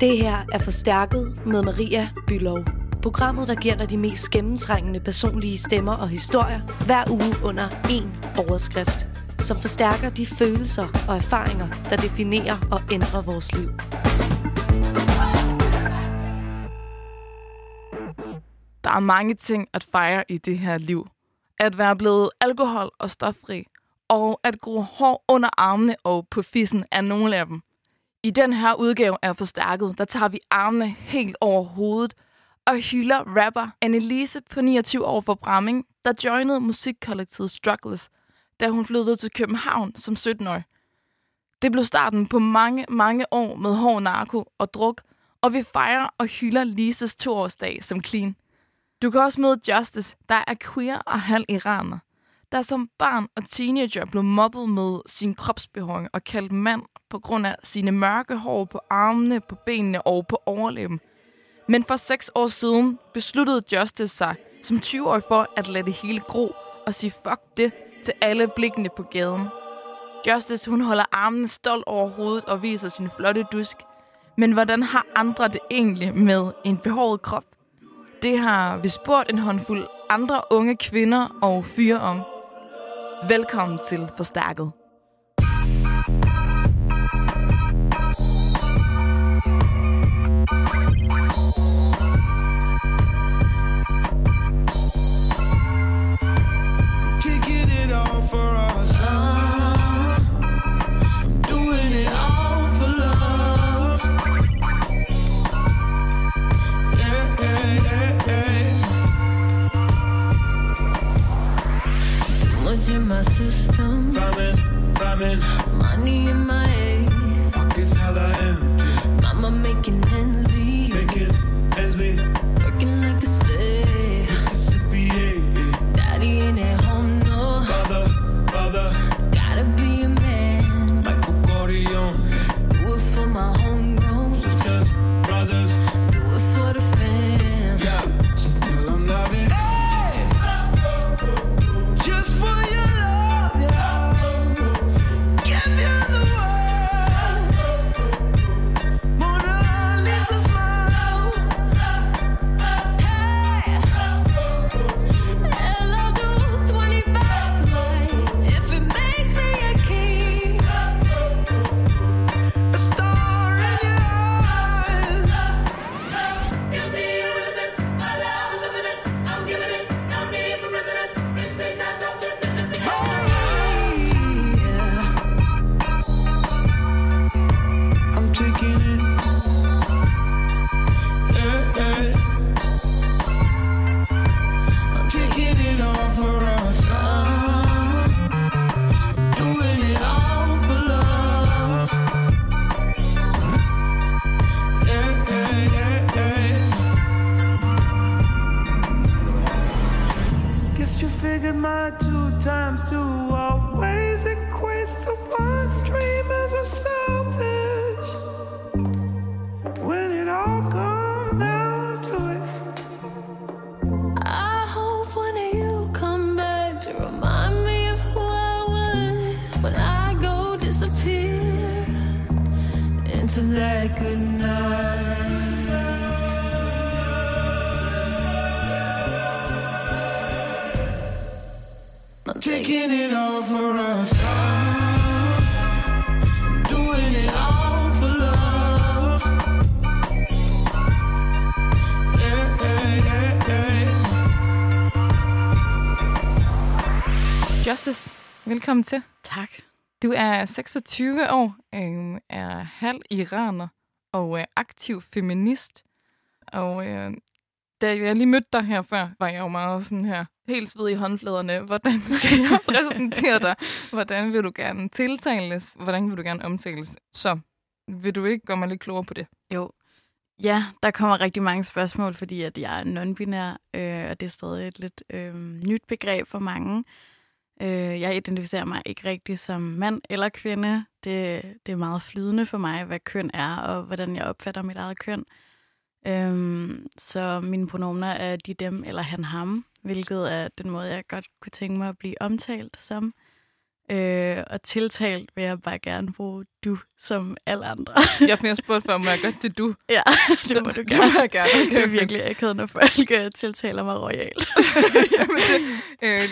Det her er Forstærket med Maria Bylov. Programmet, der giver dig de mest gennemtrængende personlige stemmer og historier hver uge under én overskrift, som forstærker de følelser og erfaringer, der definerer og ændrer vores liv. Der er mange ting at fejre i det her liv. At være blevet alkohol- og stoffri, og at gro hår under armene og på fissen er nogle af dem. I den her udgave af Forstærket, der tager vi armene helt over hovedet og hylder rapper Annelise på 29 år fra Bramming, der joinede musikkollektivet Struggles, da hun flyttede til København som 17-årig. Det blev starten på mange, mange år med hård narko og druk, og vi fejrer og hylder Lises toårsdag som clean. Du kan også møde Justice, der er queer og halv iraner, der som barn og teenager blev mobbet med sin kropsbehåring og kaldt mand på grund af sine mørke hår på armene, på benene og på overlæben. Men for seks år siden besluttede Justice sig som 20-årig for at lade det hele gro og sige fuck det til alle blikkene på gaden. Justice hun holder armene stolt over hovedet og viser sin flotte dusk. Men hvordan har andre det egentlig med en behåret krop? Det har vi spurgt en håndfuld andre unge kvinder og fyre om. Velkommen til Forstærket. Velkommen til. Tak. Du er 26 år, øh, er halv iraner og øh, aktiv feminist. Og øh, da jeg lige mødte dig her før, var jeg jo meget sådan her, helt sved i håndfladerne. Hvordan skal jeg præsentere dig? Hvordan vil du gerne tiltales? Hvordan vil du gerne omtales? Så vil du ikke gøre mig lidt klogere på det? Jo. Ja, der kommer rigtig mange spørgsmål, fordi at jeg er non-binær, øh, og det er stadig et lidt øh, nyt begreb for mange. Øh, jeg identificerer mig ikke rigtig som mand eller kvinde. Det, det er meget flydende for mig, hvad køn er, og hvordan jeg opfatter mit eget køn. Øhm, så mine pronomener er de, dem eller han, ham, hvilket er den måde, jeg godt kunne tænke mig at blive omtalt som. Øh, og tiltalt vil jeg bare gerne bruge du som alle andre. Jeg bliver spurgt før, må jeg godt til du? ja, det må du Det gerne. må jeg gerne. Okay, Det er virkelig akavet, når folk øh, tiltaler mig royalt. Jamen, det, øh,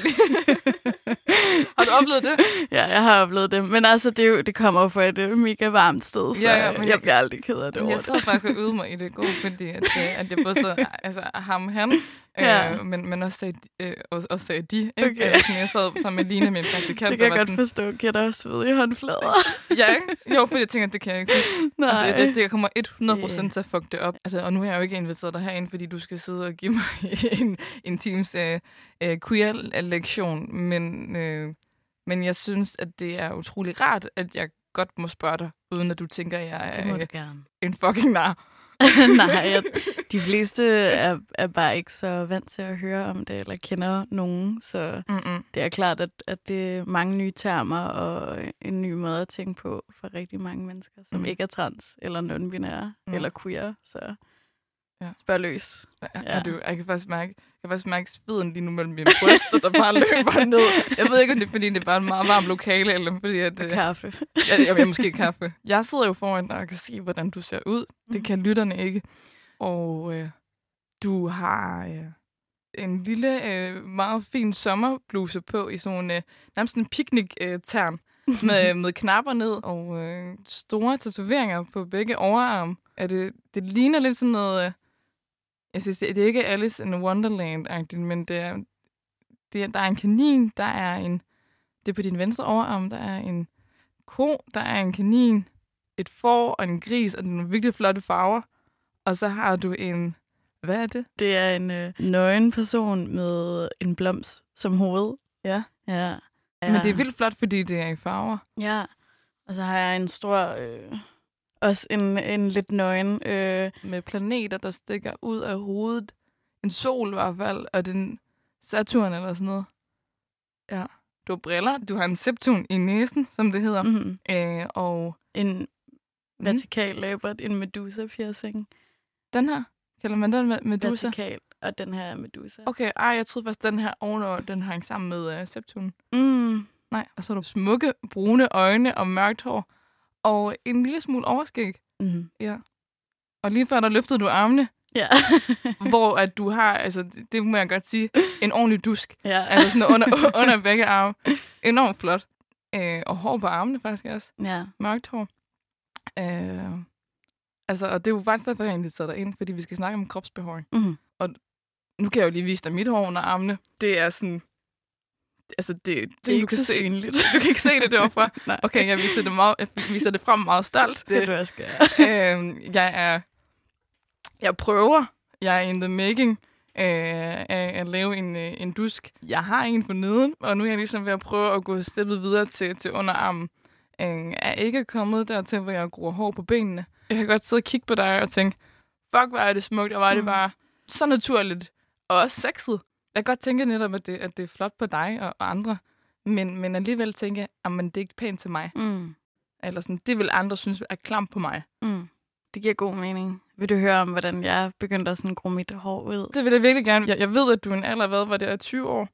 har du oplevet det? ja, jeg har oplevet det. Men altså, det, jo, det kommer jo fra et øh, mega varmt sted, så Ja, ja, ja, men jeg, jeg- bliver aldrig ked af det over jeg sad det. faktisk og øvede mig i det går, fordi at, øh, at jeg både så altså, ham, han, Ja. øh, men, men også sagde, øh, også, også sagde de. Ikke? Okay. Eller sådan, jeg sad sammen med Line, min praktikant, Det kan jeg godt sådan, forstå. Giver dig også sved i håndflader? Ja, ikke? Jo, fordi jeg tænker, at det kan jeg ikke huske. Nej. Altså, det, det kommer 100% Yeah. til at fuck det op. Altså, og nu har jeg jo ikke inviteret dig herind, fordi du skal sidde og give mig en, en teams øh, øh, queer-lektion. Men, øh, men jeg synes, at det er utrolig rart, at jeg godt må spørge dig, uden at du tænker, at jeg er øh, en fucking nar. Nej, jeg, de fleste er, er bare ikke så vant til at høre om det, eller kender nogen, så Mm-mm. det er klart, at, at det er mange nye termer og en ny måde at tænke på for rigtig mange mennesker, som Mm. ikke er trans, eller non-binære, Mm. eller queer, så Ja. ja. spørg løs. Ja. Ja. Du, jeg kan faktisk mærke, jeg kan faktisk mærke sveden lige nu mellem mine bryster, der bare løber ned. Jeg ved ikke, om det er, fordi det er bare et meget varmt lokale, eller fordi at, Og øh, kaffe. jeg, jeg, jeg måske kaffe. Jeg sidder jo foran dig og kan se, hvordan du ser ud. Det kan lytterne ikke. Og øh, du har øh, en lille, øh, meget fin sommerbluse på i sådan en, øh, nærmest en picnic-tern med, med knapper ned og øh, store tatoveringer på begge overarm. Er det, det ligner lidt sådan noget... Øh, jeg synes, det, det er ikke Alice in Wonderland-agtigt, men det er, det er, der er en kanin, der er en... Det er på din venstre overarm, der er en ko, der er en kanin, et får og en gris, og nogle virkelig flotte farver. Og så har du en... Hvad er det? Det er en øh, nøgen person med en blomst som hoved. Ja. Ja. ja. Men det er vildt flot, fordi det er i farver. Ja, og så har jeg en stor, øh, også en, en lidt nøgen, øh, Med planeter, der stikker ud af hovedet. En sol i hvert fald, og den Saturn eller sådan noget. Ja. Du har briller, du har en septun i næsen, som det hedder. Mm. mm, Øh, og en vertikal labret, en medusa piercing. den her, kalder man den med Medusa? Vertikal, og den her er medusa. Okay, ej, jeg troede faktisk, den her ovenover, den hang sammen med uh, septunen. Mm, Nej, og så har du smukke, brune øjne og mørkt hår. Og en lille smule overskæg. mm, Ja. Og lige før, der løftede du armene, ja. hvor at du har, altså, det- må jeg godt sige, en ordentlig dusk. ja. Altså sådan under, under begge arme. Enormt flot. Øh, og hår på armene faktisk også. ja. Mørkt hår. Øh, altså, og det er jo faktisk derfor, jeg egentlig dig ind, fordi vi skal snakke om kropsbehåring. Mm, Nu kan jeg jo lige vise dig mit hår under armene. Det er sådan... Altså, det, det, det er du ikke kan så se, synligt. Du kan ikke se det derovre. Nej. Okay, jeg viser det, meget, jeg viser det frem meget stolt. Det kan du også gøre. øhm, jeg er... Jeg prøver. Jeg er in the making øh, af at lave en, øh, en dusk. Jeg har en for neden, og nu er jeg ligesom ved at prøve at gå steppet videre til, til underarmen. Øh, er ikke kommet dertil, hvor jeg gror hår på benene. Jeg kan godt sidde og kigge på dig og tænke, fuck, hvor er det smukt, og hvor er det Mm. bare så naturligt. Og også sexet. Jeg kan godt tænke netop, at det, at det er flot på dig og, og andre. Men, men alligevel tænke, at det er ikke pænt til mig. Mm, Eller sådan, det vil andre synes er klam på mig. mm. Det giver god mening. Vil du høre om, hvordan jeg begyndte at sådan gro mit hår ud? Det vil jeg virkelig gerne. Jeg, jeg ved, at du en alder, hvad var det, er 20 år,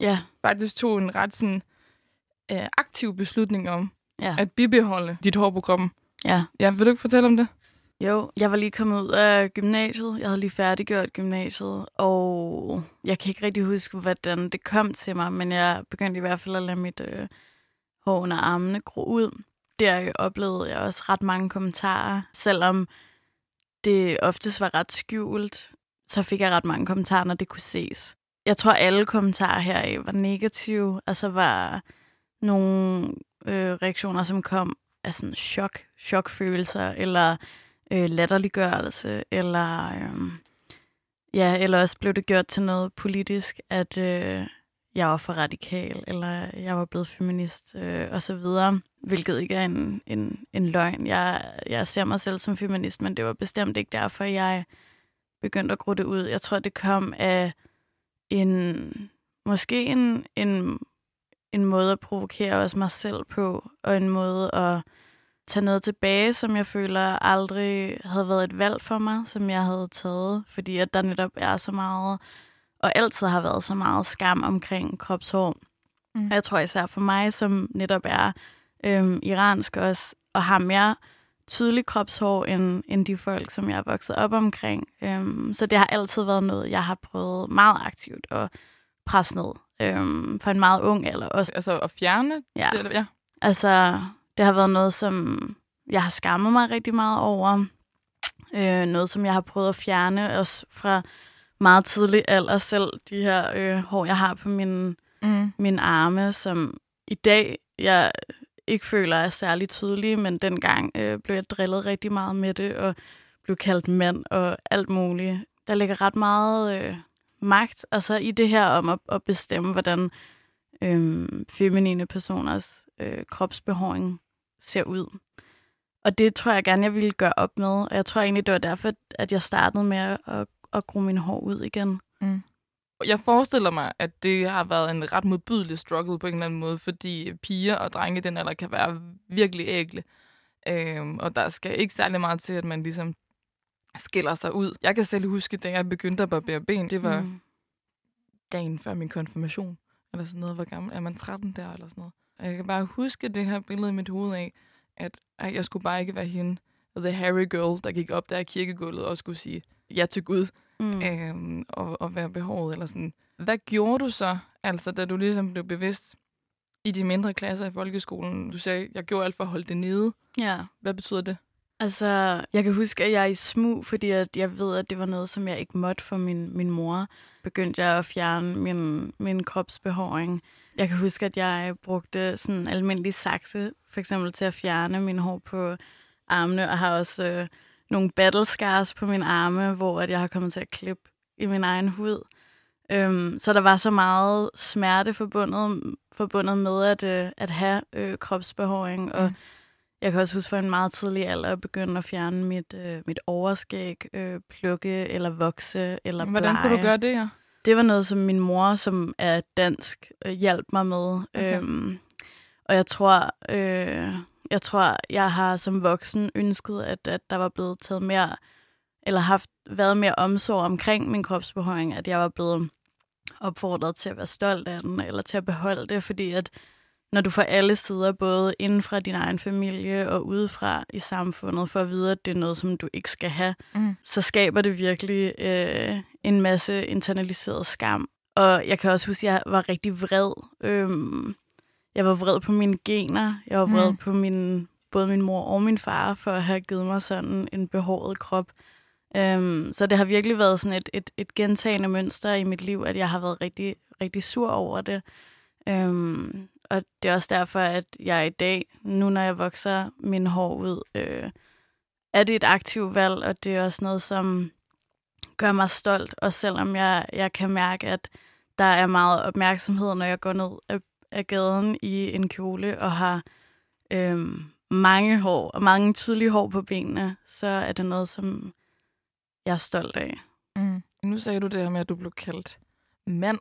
Ja, faktisk tog en ret sådan, øh, aktiv beslutning om ja, at bibeholde dit hår på kroppen. ja. Ja, vil du ikke fortælle om det? Jo, jeg var lige kommet ud af gymnasiet. Jeg havde lige færdiggjort gymnasiet, og jeg kan ikke rigtig huske, hvordan det kom til mig, men jeg begyndte i hvert fald at lade mit øh, hår under armene gro ud. Der oplevede jeg også ret mange kommentarer, selvom det oftest var ret skjult, så fik jeg ret mange kommentarer, når det kunne ses. Jeg tror, alle kommentarer heraf var negative, altså var nogle øh, reaktioner, som kom af sådan chok, chokfølelser, eller øh, latterliggørelse, eller, øh, ja, eller også blev det gjort til noget politisk, at øh, jeg var for radikal, eller jeg var blevet feminist, øh, og så videre, hvilket ikke er en, en, en løgn. Jeg, jeg ser mig selv som feminist, men det var bestemt ikke derfor, jeg begyndte at gro det ud. Jeg tror, det kom af en, måske en, en, en måde at provokere også mig selv på, og en måde at tage noget tilbage, som jeg føler aldrig havde været et valg for mig, som jeg havde taget, fordi at der netop er så meget, og altid har været så meget skam omkring kropshår. Mm. Og jeg tror især for mig, som netop er øhm, iransk også, og har mere tydelig kropshår end, end de folk, som jeg er vokset op omkring. Øhm, så det har altid været noget, jeg har prøvet meget aktivt at presse ned øhm, for en meget ung alder også. Altså at fjerne Ja. det? Ja. Altså, det har været noget, som jeg har skammet mig rigtig meget over. Øh, noget, som jeg har prøvet at fjerne også fra meget tidlig alder selv. De her øh, hår, jeg har på mine, Mm. mine arme, som i dag jeg ikke føler er særlig tydelige, men dengang øh, blev jeg drillet rigtig meget med det, og blev kaldt mand og alt muligt. Der ligger ret meget øh, magt altså i det her om at, at bestemme, hvordan øh, feminine personers øh, kropsbehåring ser ud. Og det tror jeg gerne, jeg ville gøre op med. Og jeg tror egentlig, det var derfor, at jeg startede med at, at, at gro min hår ud igen. Jeg forestiller mig, at det har været en ret modbydelig struggle på en eller anden måde, fordi piger og drenge den alder kan være virkelig ægle. Øhm, og der skal ikke særlig meget til, at man ligesom skiller sig ud. Jeg kan selv huske, da jeg begyndte at barbere ben, det var mm. Mm. dagen før min konfirmation. Eller sådan noget. Hvor gammel er man? 13 der eller sådan noget. Og jeg kan bare huske det her billede i mit hoved af, at ej, jeg skulle bare ikke være hende, the Harry girl, der gik op der i kirkegulvet og skulle sige ja til Gud Mm. øhm, og, og være behåret. Eller sådan. Hvad gjorde du så, altså, da du ligesom blev bevidst i de mindre klasser i folkeskolen? Du sagde, jeg gjorde alt for at holde det nede. Ja. Hvad betyder det? Altså, jeg kan huske, at jeg er i smug, fordi at jeg ved, at det var noget, som jeg ikke måtte for min, min mor. Begyndte jeg at fjerne min, min kropsbehåring. Jeg kan huske, at jeg brugte sådan en almindelig sakse, for eksempel til at fjerne min hår på armene, og har også øh, nogle battle scars på mine arme, hvor at jeg har kommet til at klippe i min egen hud. Øhm, så der var så meget smerte forbundet, forbundet med at, øh, at have øh, kropsbehåring, og Mm. jeg kan også huske for en meget tidlig alder at begynde at fjerne mit, øh, mit overskæg, øh, plukke eller vokse eller Hvordan blege. kunne du gøre det, ja? Det var noget, som min mor, som er dansk, øh, hjalp mig med. Okay. Øhm, og jeg tror, øh, jeg tror, jeg har som voksen ønsket, at, at der var blevet taget mere, eller haft været mere omsorg omkring min kropsbehøring, at jeg var blevet opfordret til at være stolt af den, eller til at beholde det, fordi at når du får alle sider, både inden fra din egen familie og udefra i samfundet, for at vide, at det er noget, som du ikke skal have, Mm. så skaber det virkelig øh, en masse internaliseret skam. Og jeg kan også huske, at jeg var rigtig vred. Øhm, jeg var vred på mine gener. Jeg var vred Mm. på min, både min mor og min far for at have givet mig sådan en behåret krop. Øhm, så det har virkelig været sådan et, et, et gentagende mønster i mit liv, at jeg har været rigtig, rigtig sur over det. Øhm, og det er også derfor, at jeg i dag, nu når jeg vokser min hår ud, øh, er det et aktivt valg, og det er også noget, som gør mig stolt. Og selvom jeg, jeg kan mærke, at der er meget opmærksomhed, når jeg går ned af, af gaden i en kjole og har øh, mange hår og mange tydelige hår på benene, så er det noget, som jeg er stolt af. Mm. Nu sagde du det her med, at du blev kaldt mand.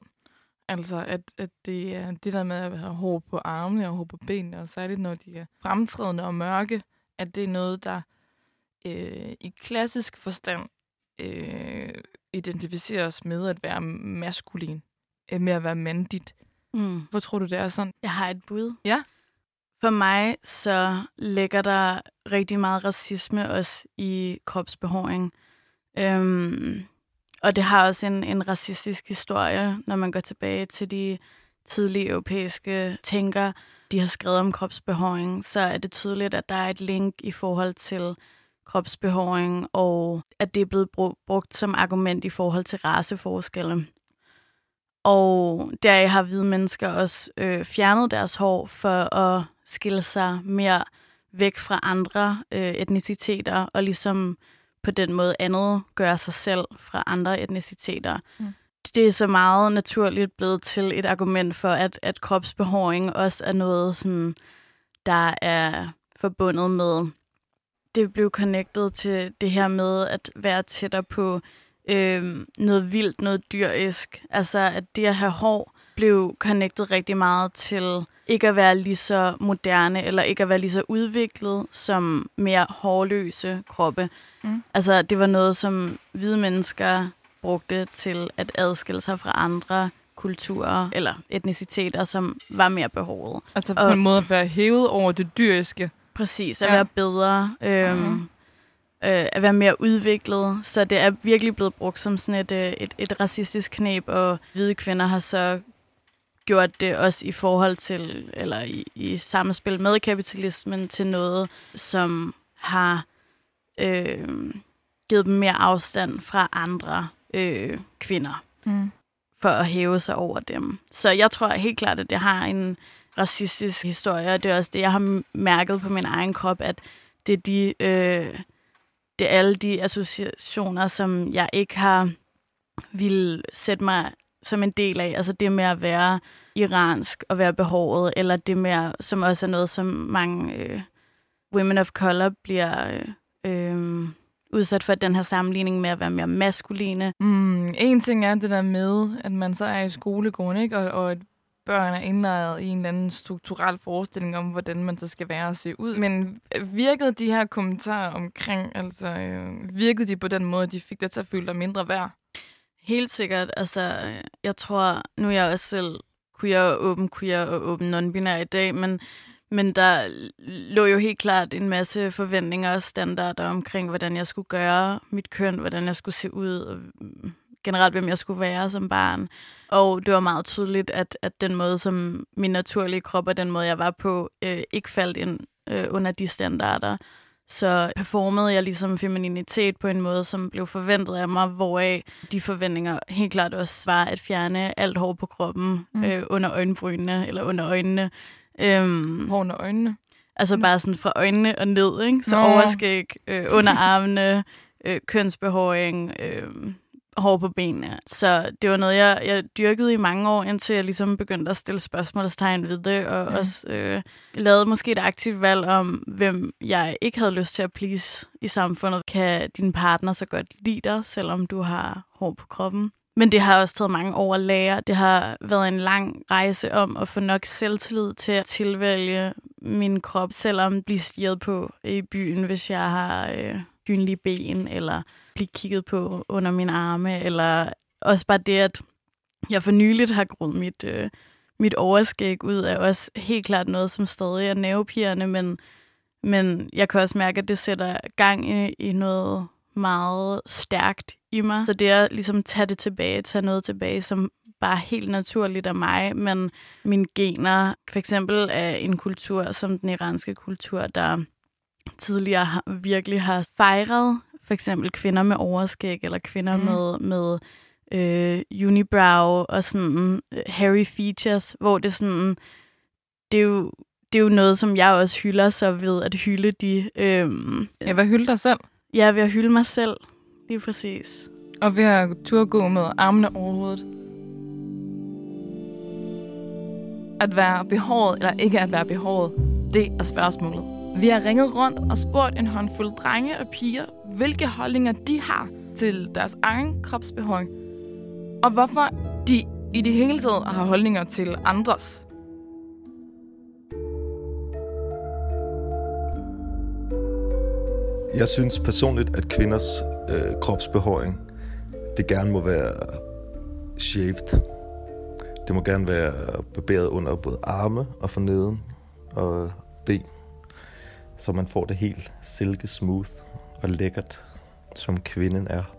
Altså, at, at det er det der med at have hår på armene og hår på benene, og særligt når de er fremtrædende og mørke, at det er noget, der øh, i klassisk forstand øh, identificeres med at være maskulin, øh, med at være mandigt. Mm. Hvor tror du, det er sådan? Jeg har et bud. Ja. For mig så ligger der rigtig meget racisme også i kropsbehåring. Øhm, og det har også en, en racistisk historie, når man går tilbage til de tidlige europæiske tænkere, de har skrevet om kropsbehåring, så er det tydeligt, at der er et link i forhold til kropsbehåring, og at det er blevet brugt som argument i forhold til raceforskelle. Og der har hvide mennesker også øh, fjernet deres hår for at skille sig mere væk fra andre øh, etniciteter, og ligesom på den måde andet gøre sig selv fra andre etniciteter. Mm. Det er så meget naturligt blevet til et argument for, at, at kropsbehåring også er noget, sådan, der er forbundet med det blev connected til det her med at være tættere på øh, noget vildt, noget dyrisk. Altså, at det at have hår blev connected rigtig meget til ikke at være lige så moderne, eller ikke at være lige så udviklet som mere hårløse kroppe. Mm. Altså, det var noget, som hvide mennesker brugte til at adskille sig fra andre kulturer eller etniciteter, som var mere behovet. Altså på Og- en måde at være hævet over det dyriske. Præcis, at Ja. være bedre, øhm, Mhm. øh, at være mere udviklet. Så det er virkelig blevet brugt som sådan et, øh, et, et racistisk knep, og hvide kvinder har så gjort det også i forhold til, eller i, i samspil med kapitalismen, til noget, som har øh, givet dem mere afstand fra andre øh, kvinder Mm. for at hæve sig over dem. Så jeg tror helt klart, at det har en racistisk historie, og det er også det, jeg har mærket på min egen krop, at det er, de, øh, det er alle de associationer, som jeg ikke har vil sætte mig som en del af. Altså det med at være iransk og være behovet, eller det med, som også er noget, som mange øh, women of color bliver øh, udsat for, den her sammenligning med at være mere maskuline, Mm, en ting er det der med, at man så er i skolegården, ikke? Og, og at børn er indlejret i en eller anden strukturel forestilling om, hvordan man så skal være og se ud. Men virkede de her kommentarer omkring, altså øh, virkede de på den måde, at de fik dig til at føle dig mindre værd? Helt sikkert. Altså, øh, jeg tror, nu er jeg også selv queer og åben queer og åben non-binær i dag, men, men der lå jo helt klart en masse forventninger og standarder omkring, hvordan jeg skulle gøre mit køn, hvordan jeg skulle se ud, og mm, generelt, hvem jeg skulle være som barn. Og det var meget tydeligt, at, at den måde, som min naturlige krop og den måde, jeg var på, øh, ikke faldt ind øh, under de standarder. Så performede jeg ligesom femininitet på en måde, som blev forventet af mig, hvoraf de forventninger helt klart også var at fjerne alt hår på kroppen Mm. mm. øh, under øjenbrynene, eller under øjnene. Øhm, Hårene og øjnene. altså bare sådan fra øjnene og ned, ikke? Så Nå. overskæg, øh, under armene, øh, kønsbehåring, øh, hår på benene. Så det var noget, jeg, jeg dyrkede i mange år, indtil jeg ligesom begyndte at stille spørgsmålstegn ved det, og mm. også øh, lavede måske et aktivt valg om, hvem jeg ikke havde lyst til at please i samfundet. Kan din partner så godt lide dig, selvom du har hår på kroppen? Men det har også taget mange år at lære. Det har været en lang rejse om at få nok selvtillid til at tilvælge min krop, selvom blive stiget på i byen, hvis jeg har øh, gynlige ben, eller blive kigget på under mine arme, eller også bare det, at jeg for nyligt har groet mit, øh, mit overskæg ud, er også helt klart noget, som stadig er nervepirrende, men, men jeg kan også mærke, at det sætter gang i, i noget meget stærkt i mig. Så det er ligesom tage det tilbage, tage noget tilbage, som bare helt naturligt af mig, men mine gener, for eksempel af en kultur som den iranske kultur, der tidligere har, virkelig har fejret for eksempel kvinder med overskæg, eller kvinder Mm. mm. med, med øh, unibrow og sådan øh, hairy features, hvor det sådan, det er jo, det er jo noget, som jeg også hylder så ved at hylde de, øhm, Ja, hvad hylde dig selv? Jeg er ved at hylde mig selv, lige præcis. Og ved at turde gå med armene over hovedet. At være behåret eller ikke at være behåret, det er spørgsmålet. Vi har ringet rundt og spurgt en håndfuld drenge og piger, hvilke holdninger de har til deres egen kropsbehåring. Og hvorfor de i det hele taget har holdninger til andres. Jeg synes personligt, at kvinders øh, kropsbehåring, det gerne må være shaved. Det må gerne være barberet under både arme og forneden og ben. Så man får det helt silke smooth og lækkert, som kvinden er.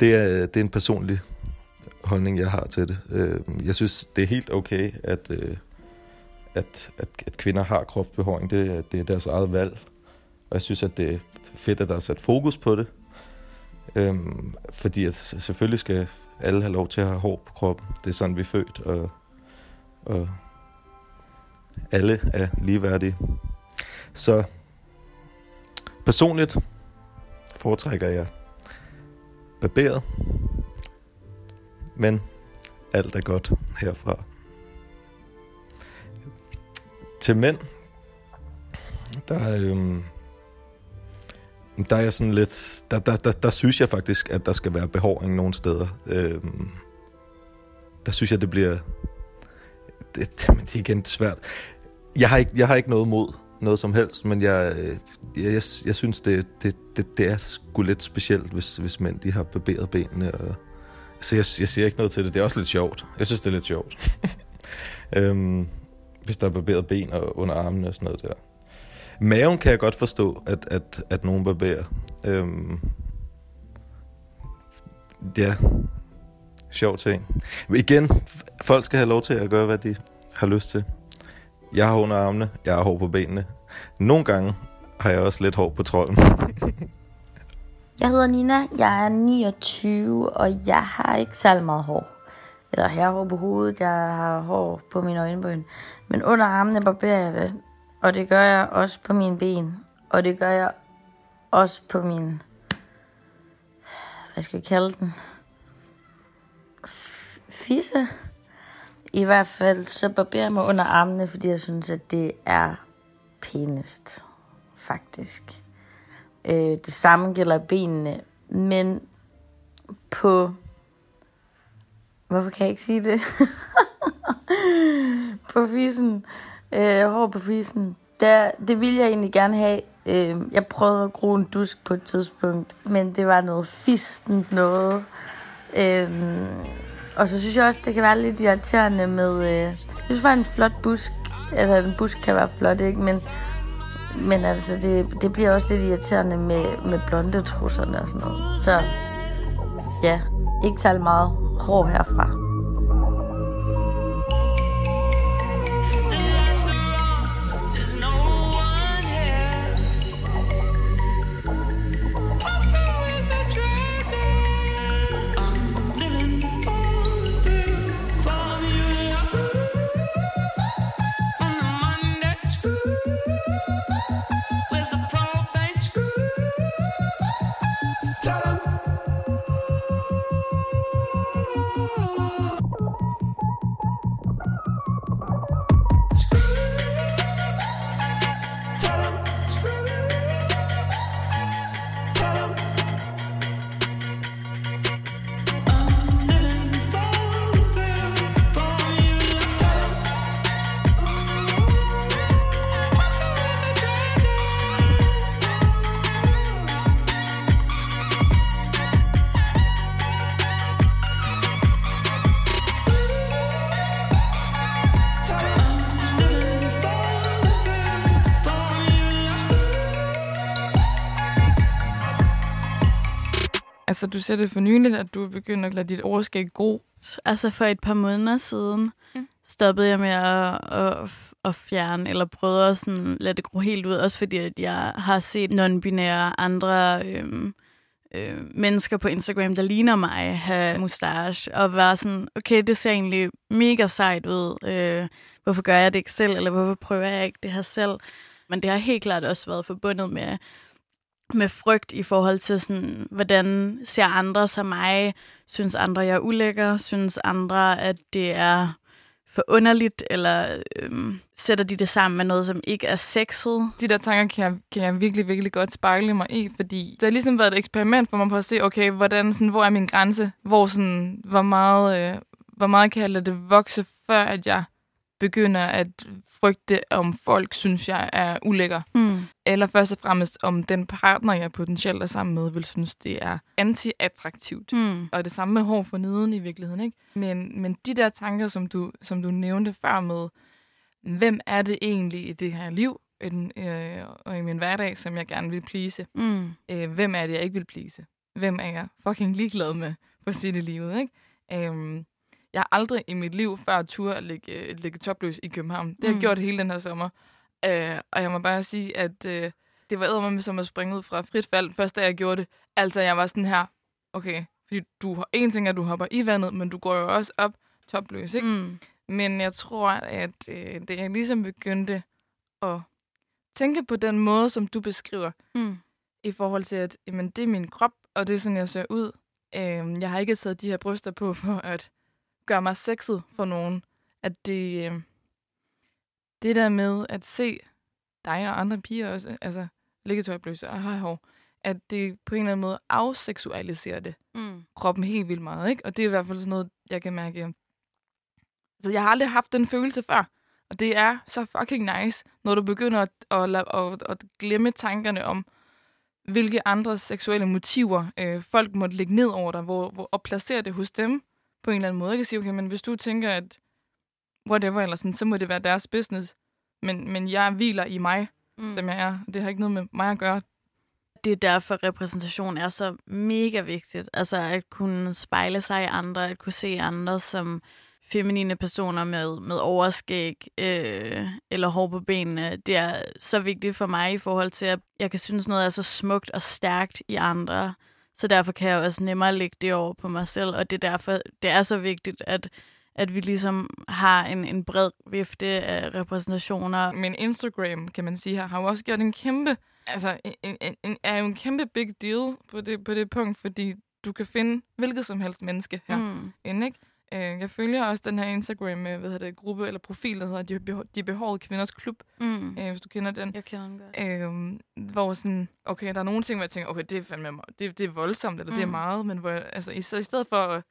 Det er, det er en personlig holdning, jeg har til det. Øh, jeg synes, det er helt okay, at, øh, at, at, at kvinder har kropsbehåring. Det, det er deres eget valg. Og jeg synes, at det er fedt, at der er sat fokus på det. Øhm, fordi at selvfølgelig skal alle have lov til at have hår på kroppen. Det er sådan, vi er født, og, og alle er ligeværdige. Så personligt foretrækker jeg barberet, men alt er godt herfra. Til mænd, der er, øhm, der er jeg sådan lidt, der, der, der, der synes jeg faktisk, at der skal være behåring nogle steder. Øhm, der synes jeg, det bliver, det, det er igen svært. Jeg har ikke, jeg har ikke noget mod noget som helst, men jeg, øh, jeg, jeg, jeg synes, det, det, det, det er sgu lidt specielt, hvis, hvis mænd de har barberet benene og Så jeg, jeg siger ikke noget til det. Det er også lidt sjovt. Jeg synes, det er lidt sjovt. øhm, hvis der er barberet ben og under armene og sådan noget der. Maven kan jeg godt forstå, at, at, at nogen barberer. Øhm, ja, sjov ting. Men igen, folk skal have lov til at gøre, hvad de har lyst til. Jeg har under armene, jeg har hår på benene. Nogle gange har jeg også lidt hår på trolden. Jeg hedder Nina, jeg er 29, og jeg har ikke særlig meget hår. Eller jeg har hår på hovedet, jeg har hår på mine øjenbryn. Men under armene barberer jeg det, og det gør jeg også på mine ben. Og det gør jeg også på min... Hvad skal vi kalde den? Fisse. I hvert fald så barberer jeg mig under armene, fordi jeg synes, at det er pænest. Faktisk. Øh, det samme gælder benene. Men på... Hvorfor kan jeg ikke sige det? på fissen. Øh, hår på fisen, Der, det ville jeg egentlig gerne have. Øh, jeg prøvede at gro en dusk på et tidspunkt. Men det var noget fistent noget. Øh, og så synes jeg også, det kan være lidt irriterende med... Øh, jeg synes, var en flot busk. Altså, en busk kan være flot, ikke? Men men altså, det, det bliver også lidt irriterende med, med blonde trusserne og sådan noget. Så ja, ikke særlig meget hår herfra. Du siger det for nyligt, at du er begyndt at lade dit overskæg gro. Altså for et par måneder siden mm. stoppede jeg med at, at, at fjerne, eller prøvede at sådan, lade det gro helt ud, også fordi at jeg har set non-binære andre øhm, øh, mennesker på Instagram, der ligner mig, have mustache, og være sådan, okay, det ser egentlig mega sejt ud. Øh, hvorfor gør jeg det ikke selv, eller hvorfor prøver jeg ikke det her selv? Men det har helt klart også været forbundet med med frygt i forhold til, sådan, hvordan ser andre som mig? Synes andre, jeg er ulækker? Synes andre, at det er for underligt? Eller øhm, sætter de det sammen med noget, som ikke er sexet? De der tanker kan jeg, kan jeg virkelig, virkelig godt spejle mig i, fordi det har ligesom været et eksperiment for mig på at se, okay, hvordan, sådan, hvor er min grænse? Hvor, sådan, hvor, meget, øh, hvor meget kan jeg lade det vokse, før at jeg begynder at frygte, om folk synes, jeg er ulækker. Hmm. Eller først og fremmest, om den partner, jeg potentielt er sammen med, vil synes, det er anti-attraktivt. Hmm. Og det samme med hår for neden i virkeligheden, ikke? Men, men de der tanker, som du, som du nævnte før med, hvem er det egentlig i det her liv, i den, øh, og i min hverdag, som jeg gerne vil plise? Hmm. Øh, hvem er det, jeg ikke vil plise? Hvem er jeg fucking ligeglad med på sit i livet, ikke? Øhm, jeg har aldrig i mit liv før tur at ligge, ligge topløs i København. Det har jeg Mm. gjort hele den her sommer. Øh, og jeg må bare sige, at øh, det var eddermame som at springe ud fra frit fald, først da jeg gjorde det. Altså, jeg var sådan her, okay, fordi du har en ting at du hopper i vandet, men du går jo også op topløs, ikke? Hmm. Men jeg tror, at øh, det jeg ligesom begyndte at tænke på den måde, som du beskriver, Hmm. i forhold til, at jamen, det er min krop, og det er sådan, jeg ser ud. Øhm, jeg har ikke taget de her bryster på for at gøre mig sexet for nogen. At det, øhm, det der med at se dig og andre piger også, altså liggetøjbløse og have hår, at det på en eller anden måde afseksualiserer det Hmm. kroppen helt vildt meget, ikke? Og det er i hvert fald sådan noget, jeg kan mærke. Altså, jeg har aldrig haft den følelse før. Og det er så fucking nice, når du begynder at, at, at, at, at glemme tankerne om, hvilke andre seksuelle motiver øh, folk måtte lægge ned over dig, hvor, hvor, og placere det hos dem på en eller anden måde. Jeg kan sige, okay, men hvis du tænker, at whatever, eller sådan, så må det være deres business. Men, men jeg hviler i mig, mm. som jeg er. Det har ikke noget med mig at gøre. Det er derfor, repræsentation er så mega vigtigt. Altså at kunne spejle sig i andre, at kunne se andre som feminine personer med, med overskæg øh, eller hår på benene. Det er så vigtigt for mig i forhold til, at jeg kan synes noget er så smukt og stærkt i andre. Så derfor kan jeg også nemmere lægge det over på mig selv, og det er derfor, det er så vigtigt, at at vi ligesom har en, en bred vifte af repræsentationer. Men Instagram, kan man sige her, har jo også gjort en kæmpe, altså en, en, en, er jo en kæmpe big deal på det, på det punkt, fordi du kan finde hvilket som helst menneske her mm. inde, ikke? Øh, jeg følger også den her Instagram hvad hedder det, gruppe eller profil, der hedder De, Behå- De Behårede Kvinders Klub, mm. øh, hvis du kender den. Jeg kender den godt. Øh, hvor sådan, okay, der er nogle ting, hvor jeg tænker, okay, det er fandme, det, det er voldsomt, eller mm. det er mm. meget, men hvor, altså, i, i stedet for at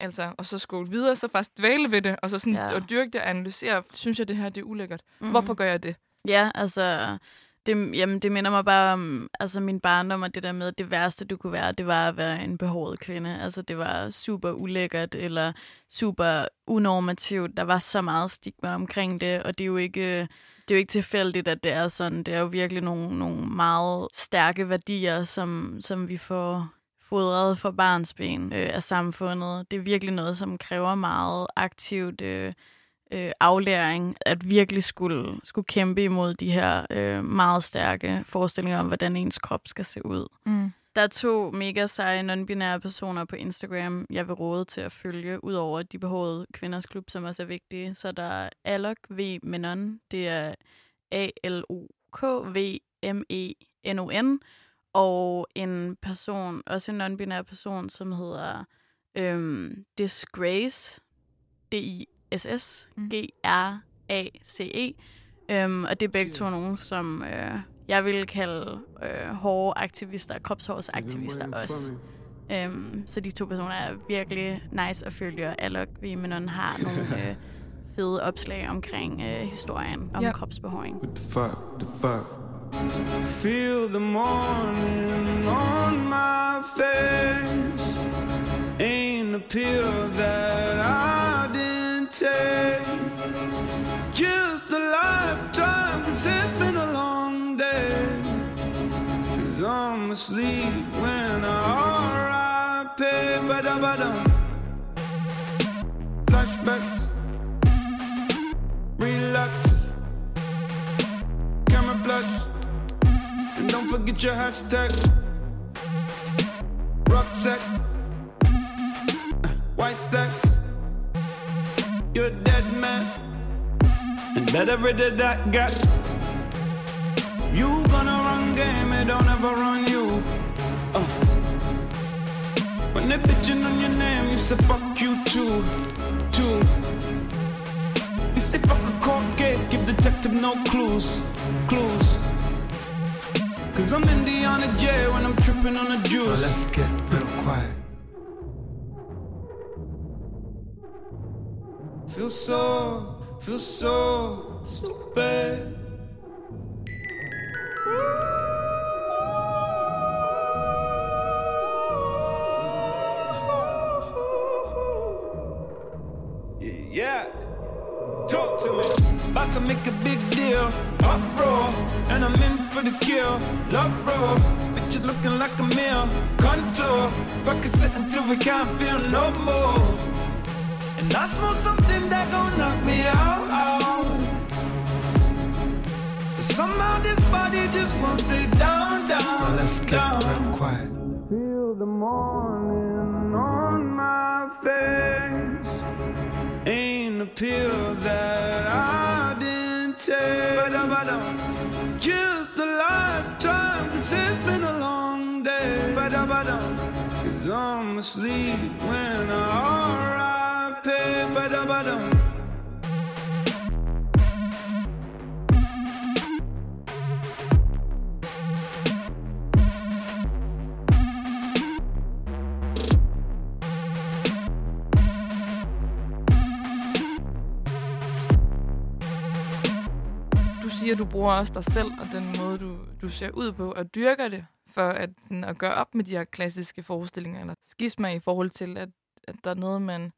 Altså, og så skåle videre, så faktisk dvæle ved det, og så sådan, ja. og dyrke det og analysere, synes jeg, det her det er ulækkert. Mm. Hvorfor gør jeg det? Ja, altså, det, jamen, det minder mig bare om altså, min barndom, og det der med, at det værste, du kunne være, det var at være en behåret kvinde. Altså, det var super ulækkert, eller super unormativt. Der var så meget stigma omkring det, og det er jo ikke, det er jo ikke tilfældigt, at det er sådan. Det er jo virkelig nogle, nogle meget stærke værdier, som, som vi får fodret for barnsben øh, af samfundet. Det er virkelig noget, som kræver meget aktivt øh, øh, aflæring, at virkelig skulle, skulle kæmpe imod de her øh, meget stærke forestillinger om, hvordan ens krop skal se ud. Mm. Der er to mega seje non-binære personer på Instagram, jeg vil råde til at følge, udover de behårede kvinders klub, som også er vigtige. Så der er Alok V. Menon, det er A-L-O-K-V-M-E-N-O-N, og en person, også en non-binær person, som hedder øhm, Disgrace, D-I-S-S-G-R-A-C-E. Øhm, og det er begge to nogen, som øh, jeg vil kalde øh, hårde aktivister, kropshårsaktivister også. Øhm, så de to personer er virkelig nice at følge, og Alok Vimenon har nogle øh, fede opslag omkring øh, historien om yeah. kropsbehåring. What the fuck, the fuck? Feel the morning on my face. Ain't a pill that I didn't. Just a lifetime, cause it's been a long day. Cause I'm asleep when I R.I.P. Ba-da-ba-dum. Flashbacks. Relapses. Camera flash. And don't forget your hashtag. Rucksack. Uh, white stacks. You're a dead man. And better rid of that gap. You gonna run game, it don't ever run you. Uh. When they bitching on your name, you say fuck you too, too. You say fuck a court case, give detective no clues, clues. Cause I'm Indiana J when I'm tripping on the juice. Let's get real quiet. Feel so, feel so stupid. Yeah, talk to me. About to make a big deal. Uproar, and I'm in for the kill. Love roll, bitches looking like a meal. Contour, fucking sit until we can't feel no more. And I smoke something that gon' knock me out. out. But somehow this body just won't stay down, down. Well, let's get down. real quiet. Feel the morning on my face. Ain't a pill that I didn't take. Just a lifetime, cause it's been a long day. Cause I'm asleep when I R.I.P. siger, at du bruger også dig selv, og den måde, du, du ser ud på, og dyrker det, for at, sådan, at gøre op med de her klassiske forestillinger, eller skismer i forhold til, at, at der er noget, man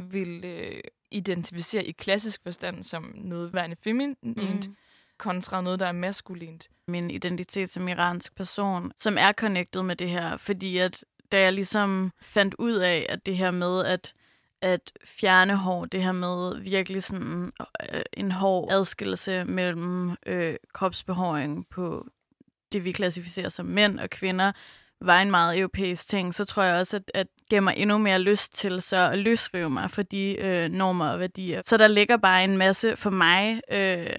vil øh, identificere i klassisk forstand som noget værende feminint, mm. kontra noget, der er maskulint. Min identitet som iransk person, som er connected med det her, fordi at da jeg ligesom fandt ud af, at det her med at, at fjerne hår, det her med virkelig sådan øh, en hård adskillelse mellem øh, kropsbehåring på det, vi klassificerer som mænd og kvinder, var en meget europæisk ting, så tror jeg også, at, at giver mig endnu mere lyst til så at løsrive mig for de øh, normer og værdier. Så der ligger bare en masse for mig, øh,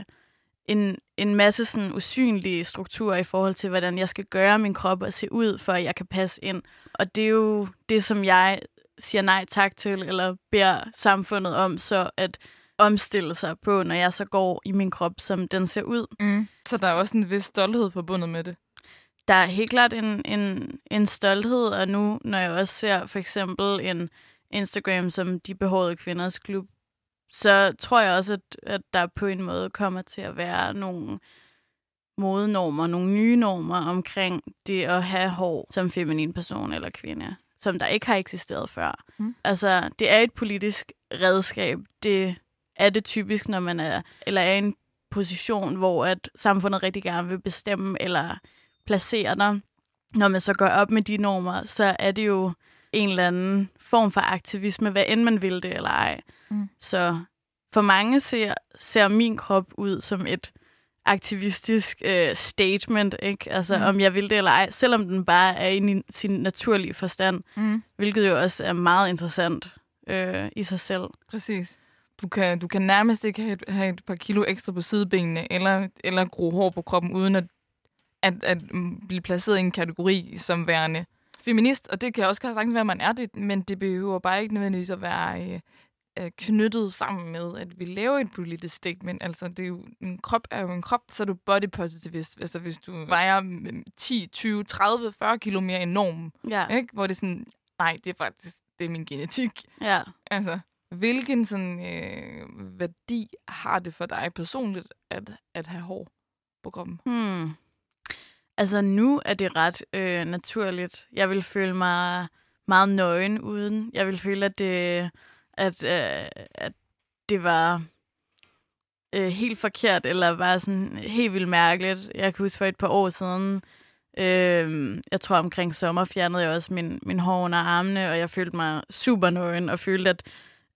en, en masse sådan usynlige strukturer i forhold til, hvordan jeg skal gøre min krop og se ud, for at jeg kan passe ind. Og det er jo det, som jeg siger nej tak til, eller beder samfundet om, så at omstille sig på, når jeg så går i min krop, som den ser ud. Mm. Så der er også en vis stolthed forbundet med det. Der er helt klart en, en, en stolthed, og nu, når jeg også ser for eksempel en Instagram som De Behårede Kvinders Klub, så tror jeg også, at, at der på en måde kommer til at være nogle modenormer, nogle nye normer omkring det at have hår som feminin person eller kvinde, som der ikke har eksisteret før. Mm. Altså, det er et politisk redskab. Det er det typisk, når man er, eller er i en position, hvor at samfundet rigtig gerne vil bestemme eller placere dig. Når man så går op med de normer, så er det jo en eller anden form for aktivisme, hvad end man vil det eller ej. Mm. Så for mange ser, ser min krop ud som et aktivistisk øh, statement, ikke? Altså, mm. om jeg vil det eller ej, selvom den bare er i sin naturlige forstand, mm. hvilket jo også er meget interessant øh, i sig selv. Præcis. Du kan, du kan nærmest ikke have et, have et par kilo ekstra på sidebenene, eller, eller gro hår på kroppen, uden at, at, at blive placeret i en kategori som værende feminist. Og det kan også sagtens være, at man er det, men det behøver bare ikke nødvendigvis at være øh, øh, knyttet sammen med, at vi laver et politisk statement. Altså, det er jo, en krop er jo en krop, så er du body positivist. Altså, hvis du vejer 10, 20, 30, 40 kilo mere end normen, ja. ikke? hvor det er sådan, nej, det er faktisk, det er min genetik. Ja. Altså, hvilken sådan, øh, værdi har det for dig personligt, at, at have hår på kroppen? Hmm. Altså, nu er det ret øh, naturligt. Jeg vil føle mig meget nøgen uden. Jeg vil føle, at det at, øh, at det var øh, helt forkert, eller var sådan helt vildt mærkeligt. Jeg kan huske for et par år siden, øh, jeg tror omkring sommer, fjernede jeg også min, min hår under armene, og jeg følte mig super nøgen, og følte, at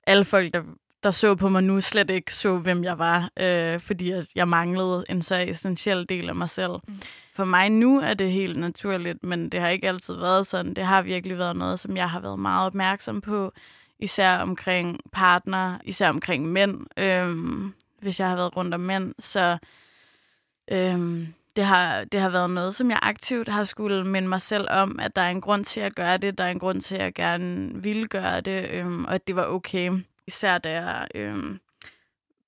alle folk, der, der så på mig nu, slet ikke så, hvem jeg var, øh, fordi at jeg manglede en så essentiel del af mig selv. Mm. For mig nu er det helt naturligt, men det har ikke altid været sådan. Det har virkelig været noget, som jeg har været meget opmærksom på især omkring partner, især omkring mænd, øhm, hvis jeg har været rundt om mænd. Så øhm, det, har, det har været noget, som jeg aktivt har skulle minde mig selv om, at der er en grund til at gøre det, der er en grund til, at jeg gerne ville gøre det, øhm, og at det var okay. Især da jeg øhm,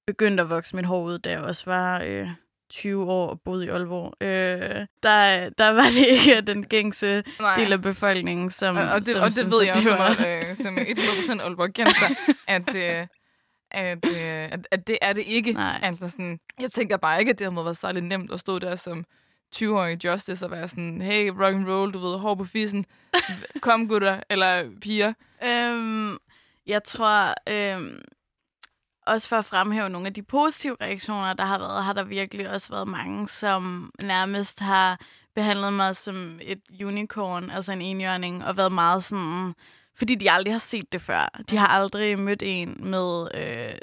begyndte at vokse mit hår ud, da jeg også var... Øh, 20 år og boet i Aalborg, øh, der, der var det ikke den gængse Nej. del af befolkningen, som Og, og det, som, og det ved jeg også, var... som, øh, som 100% Aalborgenser, at, øh, at, øh, at, at det er det ikke. Nej. Altså sådan, jeg tænker bare ikke, at det må være særlig nemt at stå der som 20-årig Justice og være sådan, hey, rock and roll, du ved, hår på fissen, kom gutter, eller piger. Øhm, jeg tror, øh, også for at fremhæve nogle af de positive reaktioner, der har været, har der virkelig også været mange, som nærmest har behandlet mig som et unicorn, altså en enhjørning, og været meget sådan, fordi de aldrig har set det før. De har aldrig mødt en med, øh,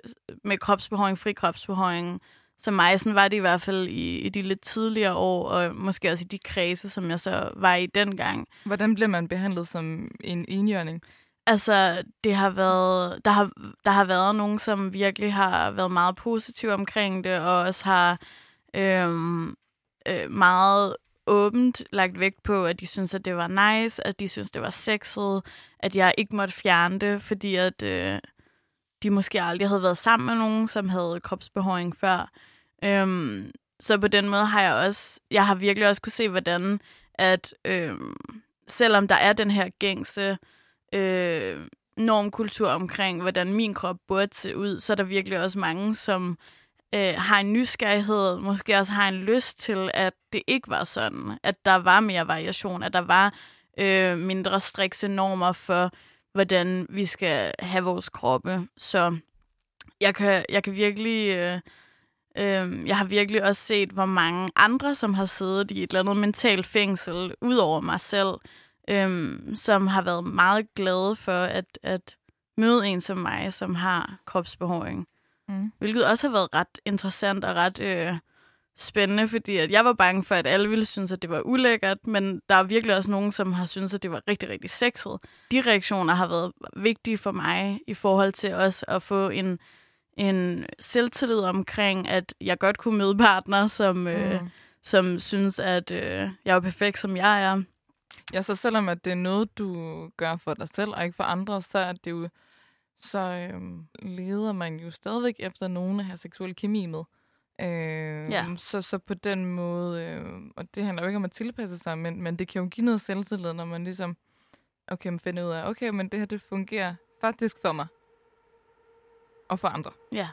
med kropsbehåring, fri kropsbehåring, som mig. Sådan var det i hvert fald i, i de lidt tidligere år, og måske også i de kredse, som jeg så var i dengang. Hvordan bliver man behandlet som en enhjørning? Altså, det har været, der, har, der har været nogen, som virkelig har været meget positive omkring det, og også har øhm, øh, meget åbent lagt vægt på, at de synes, at det var nice, at de synes, det var sexet, at jeg ikke måtte fjerne det, fordi at øh, de måske aldrig havde været sammen med nogen, som havde kropsbehåring før. Øhm, så på den måde har jeg også, jeg har virkelig også kunne se, hvordan at øh, selvom der er den her gængse øh, normkultur omkring, hvordan min krop burde se ud, så er der virkelig også mange, som øh, har en nysgerrighed, måske også har en lyst til, at det ikke var sådan. At der var mere variation, at der var øh, mindre strikse normer for, hvordan vi skal have vores kroppe. Så jeg kan, jeg kan virkelig... Øh, øh, jeg har virkelig også set, hvor mange andre, som har siddet i et eller andet mentalt fængsel, ud over mig selv, øh, som har været meget glade for at, at møde en som mig, som har kropsbehåring. Mm. Hvilket også har været ret interessant og ret øh, spændende, fordi at jeg var bange for, at alle ville synes, at det var ulækkert, men der er virkelig også nogen, som har syntes, at det var rigtig, rigtig sexet. De reaktioner har været vigtige for mig i forhold til også at få en, en selvtillid omkring, at jeg godt kunne møde partner, som, øh, Mm. som synes, at øh, jeg er perfekt, som jeg er. Ja, så selvom at det er noget, du gør for dig selv og ikke for andre, så er det jo så øhm, leder man jo stadigvæk efter nogen at have seksuel kemi med. Øh, Ja. så, så på den måde, øh, og det handler jo ikke om at tilpasse sig, men, men det kan jo give noget selvtillid, når man ligesom, okay, man finder ud af, okay, men det her, det fungerer faktisk for mig. Og for andre. Ja.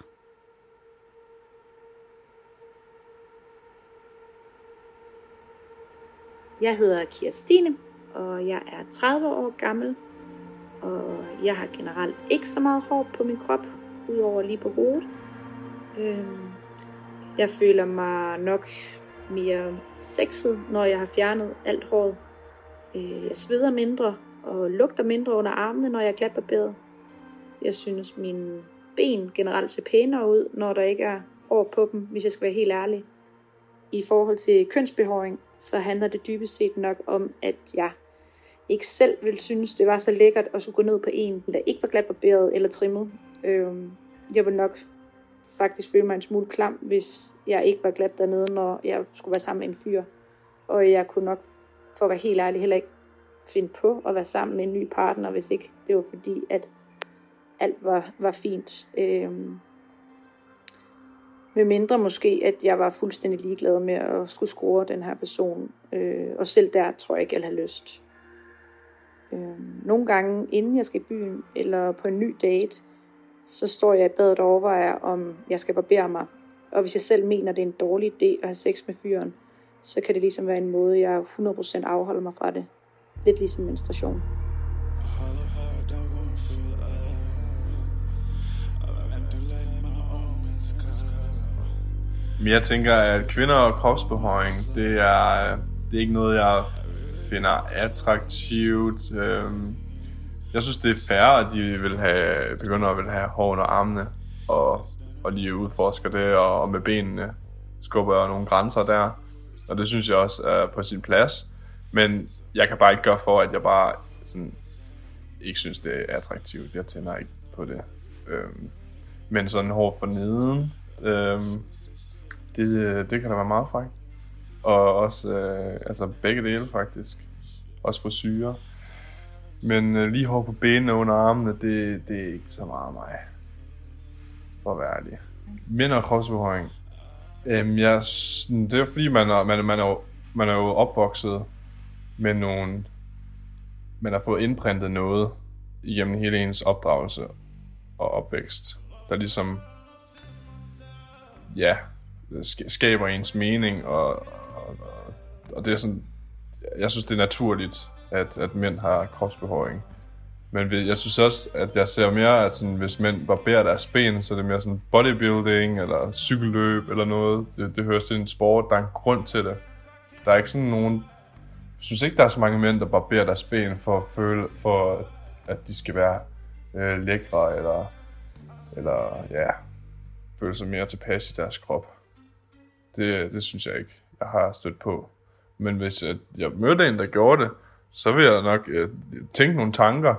Jeg hedder Kirstine, og jeg er 30 år gammel. Og jeg har generelt ikke så meget hår på min krop, udover lige på hovedet. Øhm, jeg føler mig nok mere sexet, når jeg har fjernet alt håret. Øh, jeg sveder mindre og lugter mindre under armene, når jeg er glatbarberet. Jeg synes, mine ben generelt ser pænere ud, når der ikke er hår på dem, hvis jeg skal være helt ærlig. I forhold til kønsbehåring, så handler det dybest set nok om, at jeg ikke selv vil synes, det var så lækkert at skulle gå ned på en, der ikke var glatbarberet eller trimmet. Øhm, jeg vil nok faktisk føle mig en smule klam, hvis jeg ikke var glat dernede, når jeg skulle være sammen med en fyr. Og jeg kunne nok, for at være helt ærlig, heller ikke finde på at være sammen med en ny partner, hvis ikke det var fordi, at alt var, var fint. Øhm, med mindre måske, at jeg var fuldstændig ligeglad med at skulle score den her person. Øh, og selv der tror jeg ikke, jeg havde lyst. Øh, nogle gange, inden jeg skal i byen, eller på en ny date, så står jeg i badet og overvejer, om jeg skal barbere mig. Og hvis jeg selv mener, det er en dårlig idé at have sex med fyren, så kan det ligesom være en måde, jeg 100% afholder mig fra det. Lidt ligesom menstruation. Men jeg tænker, at kvinder og kropsbehøring, det er, det er ikke noget, jeg finder attraktivt. Øhm. Jeg synes, det er færre, at de vil have, begynder at vil have hår under armene, og, og lige udforsker det, og, og med benene skubber jeg nogle grænser der. Og det synes jeg også er på sin plads. Men jeg kan bare ikke gøre for, at jeg bare sådan, ikke synes, det er attraktivt. Jeg tænder ikke på det. Øhm, men sådan hår for neden, øhm, det, øh, det kan da være meget frækt. Og også øh, altså begge dele faktisk. Også for syre. Men øh, lige hår på benene under armene, det, det er ikke så meget mig. For at være ærlig. Mænd og kropsbehøring. Øhm, jeg, det er fordi, man er, man, man, er jo, man er jo opvokset med nogle... Man har fået indprintet noget igennem hele ens opdragelse og opvækst, der ligesom ja, skaber ens mening, og, og, og, det er sådan, jeg synes, det er naturligt, at, at mænd har kropsbehåring. Men jeg synes også, at jeg ser mere, at sådan, hvis mænd barberer deres ben, så er det mere sådan bodybuilding, eller cykelløb, eller noget. Det, det høres til en sport. Der er en grund til det. Der er ikke sådan nogen... Jeg synes ikke, der er så mange mænd, der barberer deres ben for at føle, for at de skal være øh, lækre, eller, eller ja, føle sig mere tilpas i deres krop. Det, det synes jeg ikke, jeg har stødt på. Men hvis at jeg mødte en, der gjorde det, så vil jeg nok øh, tænke nogle tanker.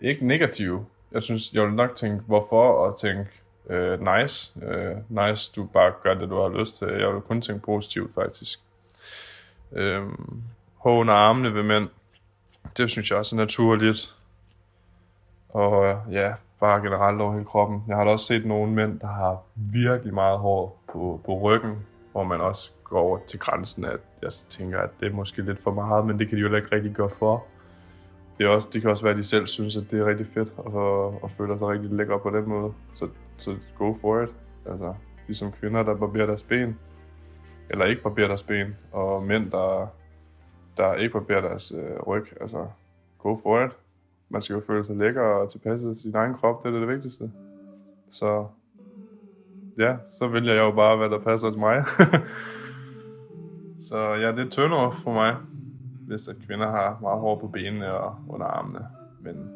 Ikke negative. Jeg synes, jeg vil nok tænke, hvorfor, og tænke, øh, nice. Øh, nice, du bare gør det, du har lyst til. Jeg vil kun tænke positivt, faktisk. Øh, hår under armene ved mænd. Det synes jeg også er naturligt. Og øh, ja, bare generelt over hele kroppen. Jeg har da også set nogle mænd, der har virkelig meget hår på, på ryggen, hvor man også går over til grænsen, at jeg tænker, at det er måske lidt for meget, men det kan de jo heller ikke rigtig gøre for. Det, er også, det kan også være, at de selv synes, at det er rigtig fedt, og, og føler sig rigtig lækker på den måde. Så, så go for it. Altså, ligesom kvinder, der barberer deres ben, eller ikke barberer deres ben, og mænd, der, der ikke barberer deres øh, ryg. Altså, go for it. Man skal jo føle sig lækker og tilpasset sin egen krop, det er det vigtigste. Så ja, så vælger jeg jo bare, hvad der passer til mig. så ja, det er turn for mig, hvis at kvinder har meget hår på benene og under armene. Men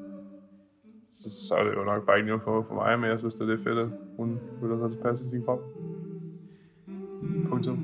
så, så er det jo nok bare ikke noget for, for mig, men jeg synes, det er fedt, at hun føler sig tilpas i sin krop. Punktum.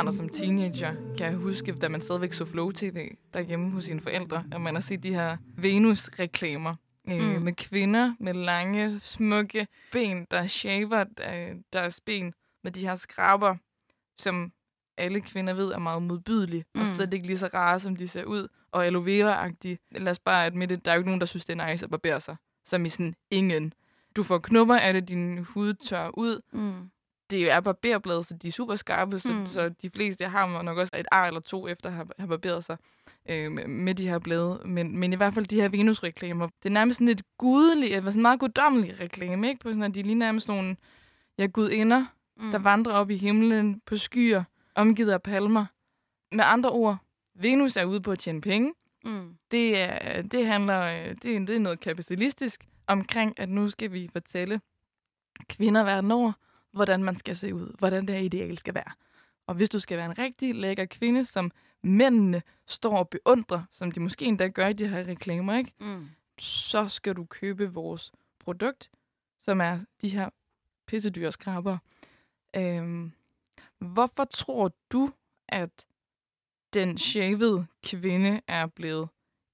Barn og som teenager kan jeg huske, da man stadigvæk så Flow TV derhjemme hos sine forældre, at man har set de her Venus-reklamer. Mm. Øh, med kvinder med lange, smukke ben, der shaver øh, deres ben med de her skraber, som alle kvinder ved er meget modbydelige, mm. og Mm. slet ikke lige så rare, som de ser ud, og aloe vera-agtige. Lad os bare admitte, der er jo ikke nogen, der synes, det er nice at barbere sig. Som i sådan, ingen. Du får knupper af det, din hud tør ud. Mm. Det er barberblade, så de er super skarpe, så, Mm. så de fleste har nok også et ar eller to efter at have, barberet sig øh, med, de her blade. Men, men i hvert fald de her Venus-reklamer, det er nærmest sådan et gudeligt, det var sådan en meget guddommelig reklame, ikke? På sådan, at de lige nærmest nogle ja, gudinder, Mm. der vandrer op i himlen på skyer, omgivet af palmer. Med andre ord, Venus er ude på at tjene penge. Mm. Det, er, det handler, øh, det, er, det er noget kapitalistisk omkring, at nu skal vi fortælle kvinder verden over, hvordan man skal se ud, hvordan det her ideal skal være. Og hvis du skal være en rigtig lækker kvinde, som mændene står og beundrer, som de måske endda gør i de her reklamer, ikke? Mm. så skal du købe vores produkt, som er de her pissedyre skraber. Øhm, hvorfor tror du, at den shavede kvinde er blevet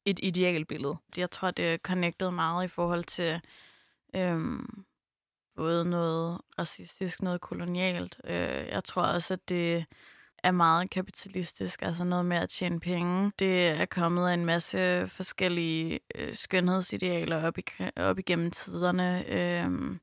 et idealbillede? Jeg tror, det er connectet meget i forhold til øhm, både noget racistisk, noget kolonialt. Øh, jeg tror også, at det er meget kapitalistisk, altså noget med at tjene penge. Det er kommet af en masse forskellige øh, skønhedsidealer op, i, op igennem tiderne øh,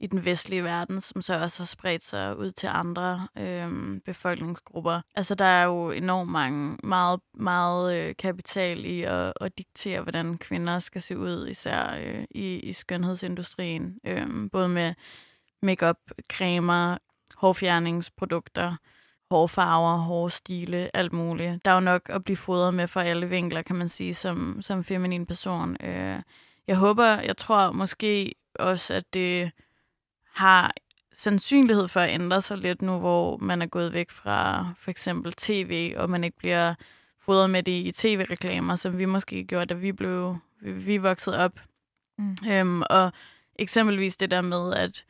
i den vestlige verden, som så også har spredt sig ud til andre øh, befolkningsgrupper. Altså der er jo enormt mange, meget, meget øh, kapital i at, at diktere, hvordan kvinder skal se ud, især øh, i, i skønhedsindustrien. Øh, både med makeup, cremer, hårfjerningsprodukter, hårfarver, hårstile, alt muligt. Der er jo nok at blive fodret med fra alle vinkler, kan man sige, som, som feminin person. Øh, jeg håber, jeg tror måske også, at det har sandsynlighed for at ændre sig lidt nu, hvor man er gået væk fra for eksempel tv, og man ikke bliver fodret med det i tv-reklamer, som vi måske gjorde, da vi blev vi, vi voksede op. Mm. Øhm, og eksempelvis det der med, at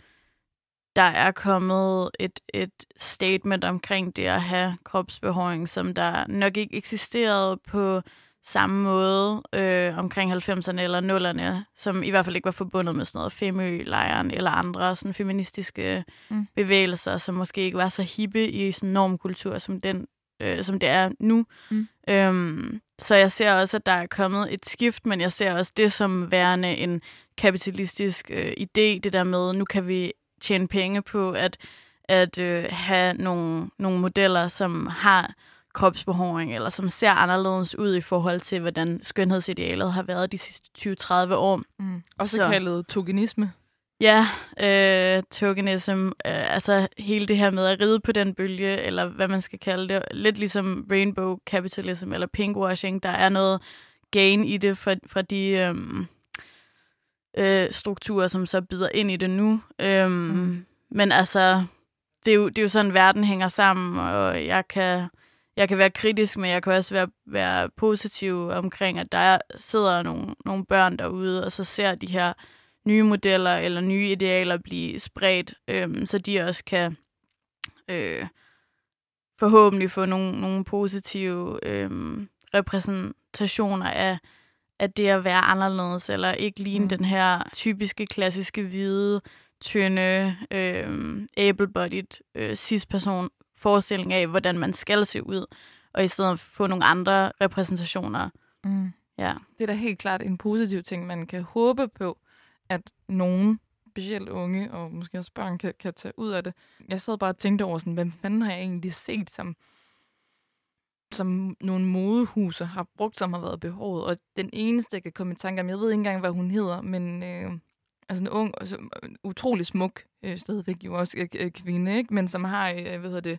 der er kommet et, et statement omkring det at have kropsbehåring, som der nok ikke eksisterede på samme måde øh, omkring 90'erne eller 0'erne, som i hvert fald ikke var forbundet med sådan noget Femø-lejren eller andre sådan feministiske mm. bevægelser, som måske ikke var så hippe i sådan normkultur, som, den, øh, som det er nu. Mm. Øhm, så jeg ser også, at der er kommet et skift, men jeg ser også det som værende en kapitalistisk øh, idé, det der med, nu kan vi tjene penge på at, at øh, have nogle, nogle modeller, som har kropsbehåring, eller som ser anderledes ud i forhold til, hvordan skønhedsidealet har været de sidste 20-30 år. Mm. Også så. kaldet tokenisme. Ja, øh, tokenism, øh, altså hele det her med at ride på den bølge, eller hvad man skal kalde det, lidt ligesom rainbow capitalism eller pinkwashing, der er noget gain i det fra, fra de øh, øh, strukturer, som så bider ind i det nu. Øhm, mm. Men altså, det er, jo, det er jo sådan, verden hænger sammen, og jeg kan, jeg kan være kritisk, men jeg kan også være, være positiv omkring, at der sidder nogle, nogle børn derude, og så ser de her nye modeller eller nye idealer blive spredt, øhm, så de også kan øh, forhåbentlig få nogle, nogle positive øhm, repræsentationer af, at det at være anderledes, eller ikke ligne mm. den her typiske, klassiske, hvide, tynde, øh, able-bodied øh, cis-person forestilling af, hvordan man skal se ud, og i stedet få nogle andre repræsentationer. Mm. Ja. Det er da helt klart en positiv ting, man kan håbe på, at nogen, specielt unge og måske også børn, kan, kan tage ud af det. Jeg sad bare og tænkte over, sådan, hvem fanden har jeg egentlig set, som som nogle modehuse har brugt, som har været behovet. Og den eneste, jeg kan komme i tanke om, jeg ved ikke engang, hvad hun hedder, men øh, altså en ung, altså, utrolig smuk, øh, stadigvæk jo også øh, øh, kvinde, ikke? men som har, øh, hvad hedder det?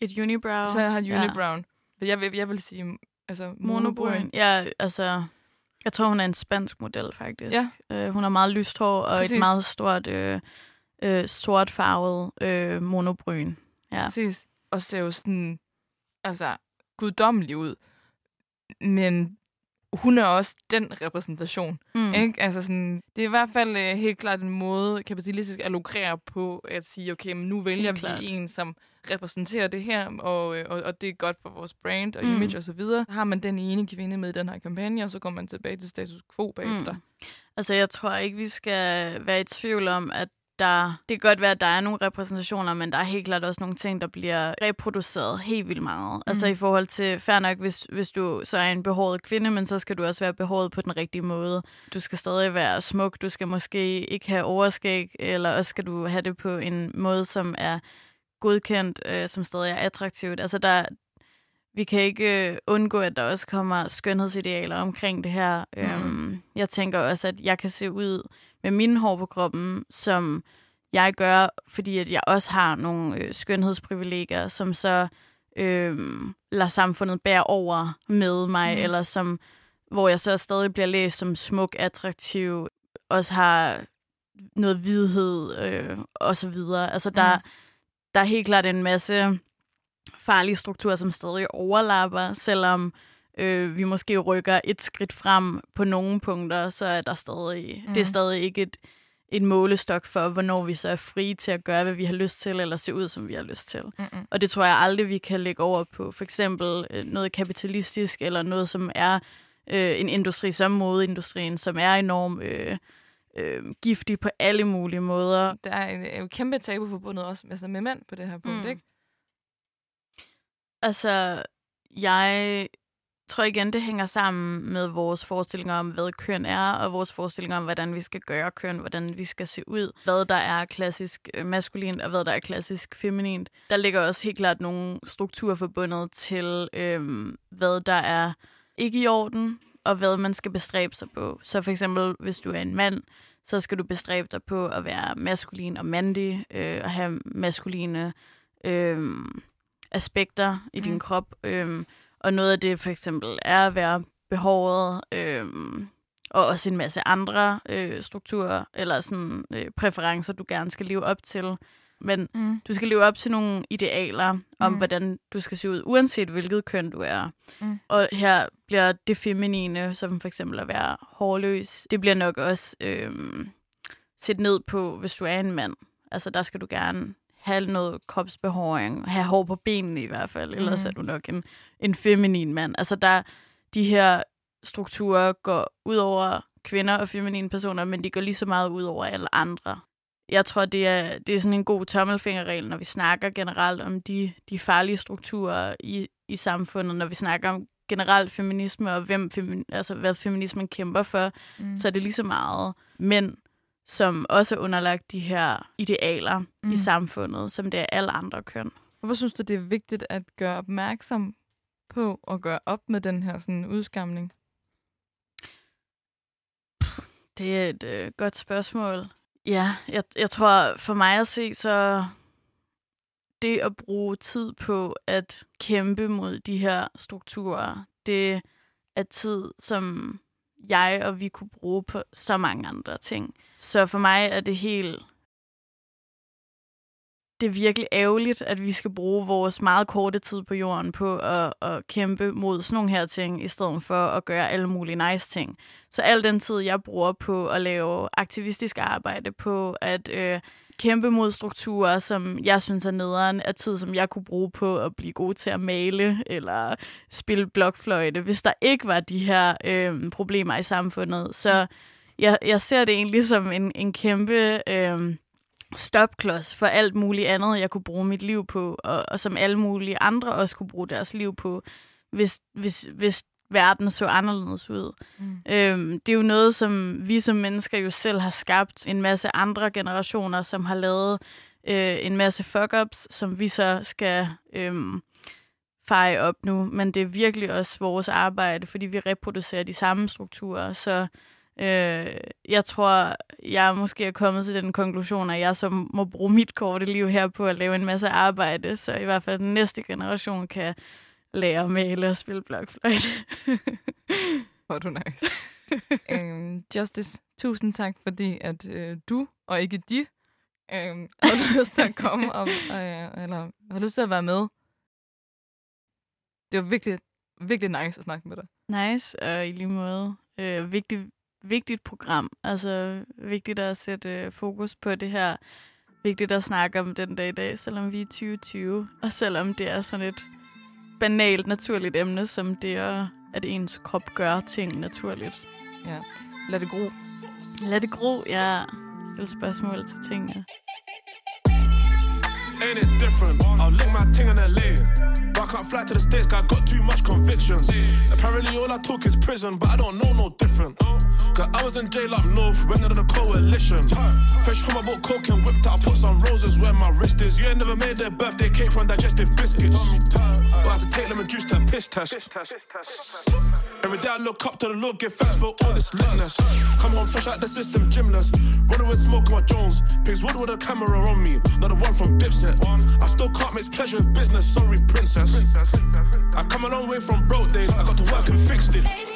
Et unibrow. Så jeg har unibrow. Ja. Jeg, vil, jeg vil sige, altså monobryn. Ja, altså, jeg tror, hun er en spansk model, faktisk. Ja. Øh, hun har meget lyst hår og Præcis. et meget stort, øh, øh, sort farvet øh, monobryn. Ja. Præcis. Og ser jo sådan, altså, guddommelig ud. Men hun er også den repræsentation. Mm. Ikke? Altså sådan, det er i hvert fald uh, helt klart en måde kapitalistisk at lukrere på, at sige, okay, men nu vælger helt vi klart. en, som repræsenterer det her, og, øh, og, og det er godt for vores brand og mm. image osv. Så videre. har man den ene kvinde med i den her kampagne, og så går man tilbage til status quo bagefter. Mm. Altså, jeg tror ikke, vi skal være i tvivl om, at der, det kan godt være, at der er nogle repræsentationer, men der er helt klart også nogle ting, der bliver reproduceret helt vildt meget. Mm. Altså i forhold til, fair nok, hvis, hvis du så er en behåret kvinde, men så skal du også være behåret på den rigtige måde. Du skal stadig være smuk, du skal måske ikke have overskæg, eller også skal du have det på en måde, som er godkendt, øh, som stadig er attraktivt. Altså der, vi kan ikke øh, undgå, at der også kommer skønhedsidealer omkring det her. Mm. Øhm, jeg tænker også, at jeg kan se ud med mine hår på kroppen, som jeg gør, fordi at jeg også har nogle øh, skønhedsprivilegier, som så øh, lader samfundet bære over med mig, mm. eller som hvor jeg så stadig bliver læst som smuk, attraktiv, også har noget vidhed øh, og så videre. Altså der, mm. der er helt klart en masse farlige strukturer, som stadig overlapper, selvom øh, vi måske rykker et skridt frem på nogle punkter, så er der stadig, mm. det er stadig ikke et, et målestok for, hvornår vi så er frie til at gøre, hvad vi har lyst til, eller se ud, som vi har lyst til. Mm-mm. Og det tror jeg aldrig, vi kan lægge over på for eksempel øh, noget kapitalistisk, eller noget, som er øh, en industri som modeindustrien, som er enormt øh, øh, giftig på alle mulige måder. Der er, er jo kæmpe tabu forbundet også altså med mænd på det her punkt, mm. ikke? Altså, jeg tror igen, det hænger sammen med vores forestillinger om, hvad køn er, og vores forestillinger om, hvordan vi skal gøre køn, hvordan vi skal se ud, hvad der er klassisk øh, maskulint, og hvad der er klassisk feminint. Der ligger også helt klart nogle strukturer forbundet til, øhm, hvad der er ikke i orden, og hvad man skal bestræbe sig på. Så for eksempel, hvis du er en mand, så skal du bestræbe dig på at være maskulin og mandig, øh, og have maskuline øh, aspekter i din Mm. krop. Øh, og noget af det for eksempel er at være behovet, øh, og også en masse andre øh, strukturer, eller sådan øh, præferencer, du gerne skal leve op til. Men Mm. du skal leve op til nogle idealer om, Mm. hvordan du skal se ud, uanset hvilket køn du er. Mm. Og her bliver det feminine, som for eksempel at være hårløs, det bliver nok også øhm, set ned på, hvis du er en mand. Altså der skal du gerne have noget kropsbehåring, have hår på benene i hvert fald, ellers Mhm. er du nok en, en feminin mand. Altså der, de her strukturer går ud over kvinder og feminine personer, men de går lige så meget ud over alle andre. Jeg tror, det er, det er sådan en god tommelfingerregel, når vi snakker generelt om de, de farlige strukturer i, i samfundet, når vi snakker om generelt feminisme og hvem femi, altså, hvad feminismen kæmper for, Mm. så er det lige så meget mænd, som også er underlagt de her idealer mm. I samfundet, som det er alle andre køn. Hvorfor synes du, det er vigtigt at gøre opmærksom på og gøre op med den her sådan, udskamning? Det er et øh, godt spørgsmål. Ja, jeg, jeg tror for mig at se, så det at bruge tid på at kæmpe mod de her strukturer, det er tid, som jeg og vi kunne bruge på så mange andre ting. Så for mig er det helt... Det er virkelig ærgerligt, at vi skal bruge vores meget korte tid på jorden på at, at kæmpe mod sådan nogle her ting, i stedet for at gøre alle mulige nice ting. Så al den tid, jeg bruger på at lave aktivistisk arbejde, på at øh, kæmpe mod strukturer, som jeg synes er nederen, er tid, som jeg kunne bruge på at blive god til at male eller spille blokfløjte, hvis der ikke var de her øh, problemer i samfundet. Så mm jeg, jeg ser det egentlig som en, en kæmpe øh, stopklods for alt muligt andet, jeg kunne bruge mit liv på, og, og som alle mulige andre også kunne bruge deres liv på, hvis, hvis, hvis verden så anderledes ud. Mm. Øhm, det er jo noget, som vi som mennesker jo selv har skabt. En masse andre generationer, som har lavet øh, en masse fuck-ups, som vi så skal øhm, feje op nu. Men det er virkelig også vores arbejde, fordi vi reproducerer de samme strukturer. Så øh, jeg tror, jeg måske er kommet til den konklusion, at jeg så må bruge mit korte liv her på at lave en masse arbejde, så i hvert fald den næste generation kan lære at male og spille blokfløjte. Hvor du nice. øhm, Justice, tusind tak, fordi at øh, du, og ikke de, øhm, har lyst til at komme og, øh, eller har lyst til at være med. Det var virkelig, virkelig nice at snakke med dig. Nice, og i lige måde. Øh, vigtigt, vigtigt program. Altså, vigtigt at sætte øh, fokus på det her. Vigtigt at snakke om den dag i dag, selvom vi er 2020. Og selvom det er sådan et banalt, naturligt emne, som det er, at ens krop gør ting naturligt. Ja. Lad det gro. Lad det gro, ja. Stil spørgsmål til tingene. Ain't it different? I'll link my ting in LA. But I can't fly to the States, 'cause I got too much convictions. Apparently, all I took is prison, but I don't know no different. Cause I was in jail up north, went under the coalition. Fresh home, I bought coke and whipped out, put some roses where my wrist is. You ain't never made their birthday cake from digestive biscuits. But I had to take lemon juice to a piss test. Every day I look up to the Lord, give thanks for all this litness. Come on, fresh out the system, gymless. Running with smoke on my Jones. Pigs wood with a camera on me, not the one from Dipset. I still can't mix pleasure with business, sorry, princess. I come a long way from broke days, I got to work and fixed it.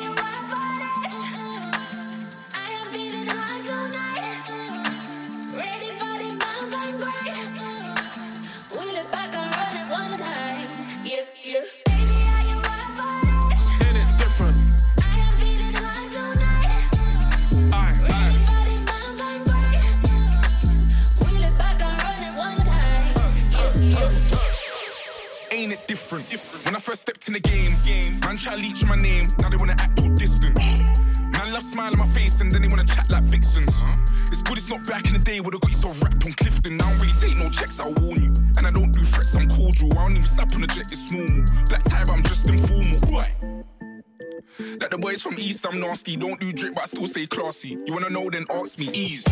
Different? When I first stepped in the game, man try leech my name, now they wanna act all distant. Man love smile on my face and then they wanna chat like vixens. It's good it's not back in the day where they got you so wrapped on Clifton. I don't really take no checks, I'll warn you. And I don't do threats, I'm cordial. I don't even snap on the jet, it's normal. Black tie, but I'm just informal. Boy. Like the boys from East, I'm nasty. Don't do drip, but I still stay classy. You wanna know, then ask me, ease.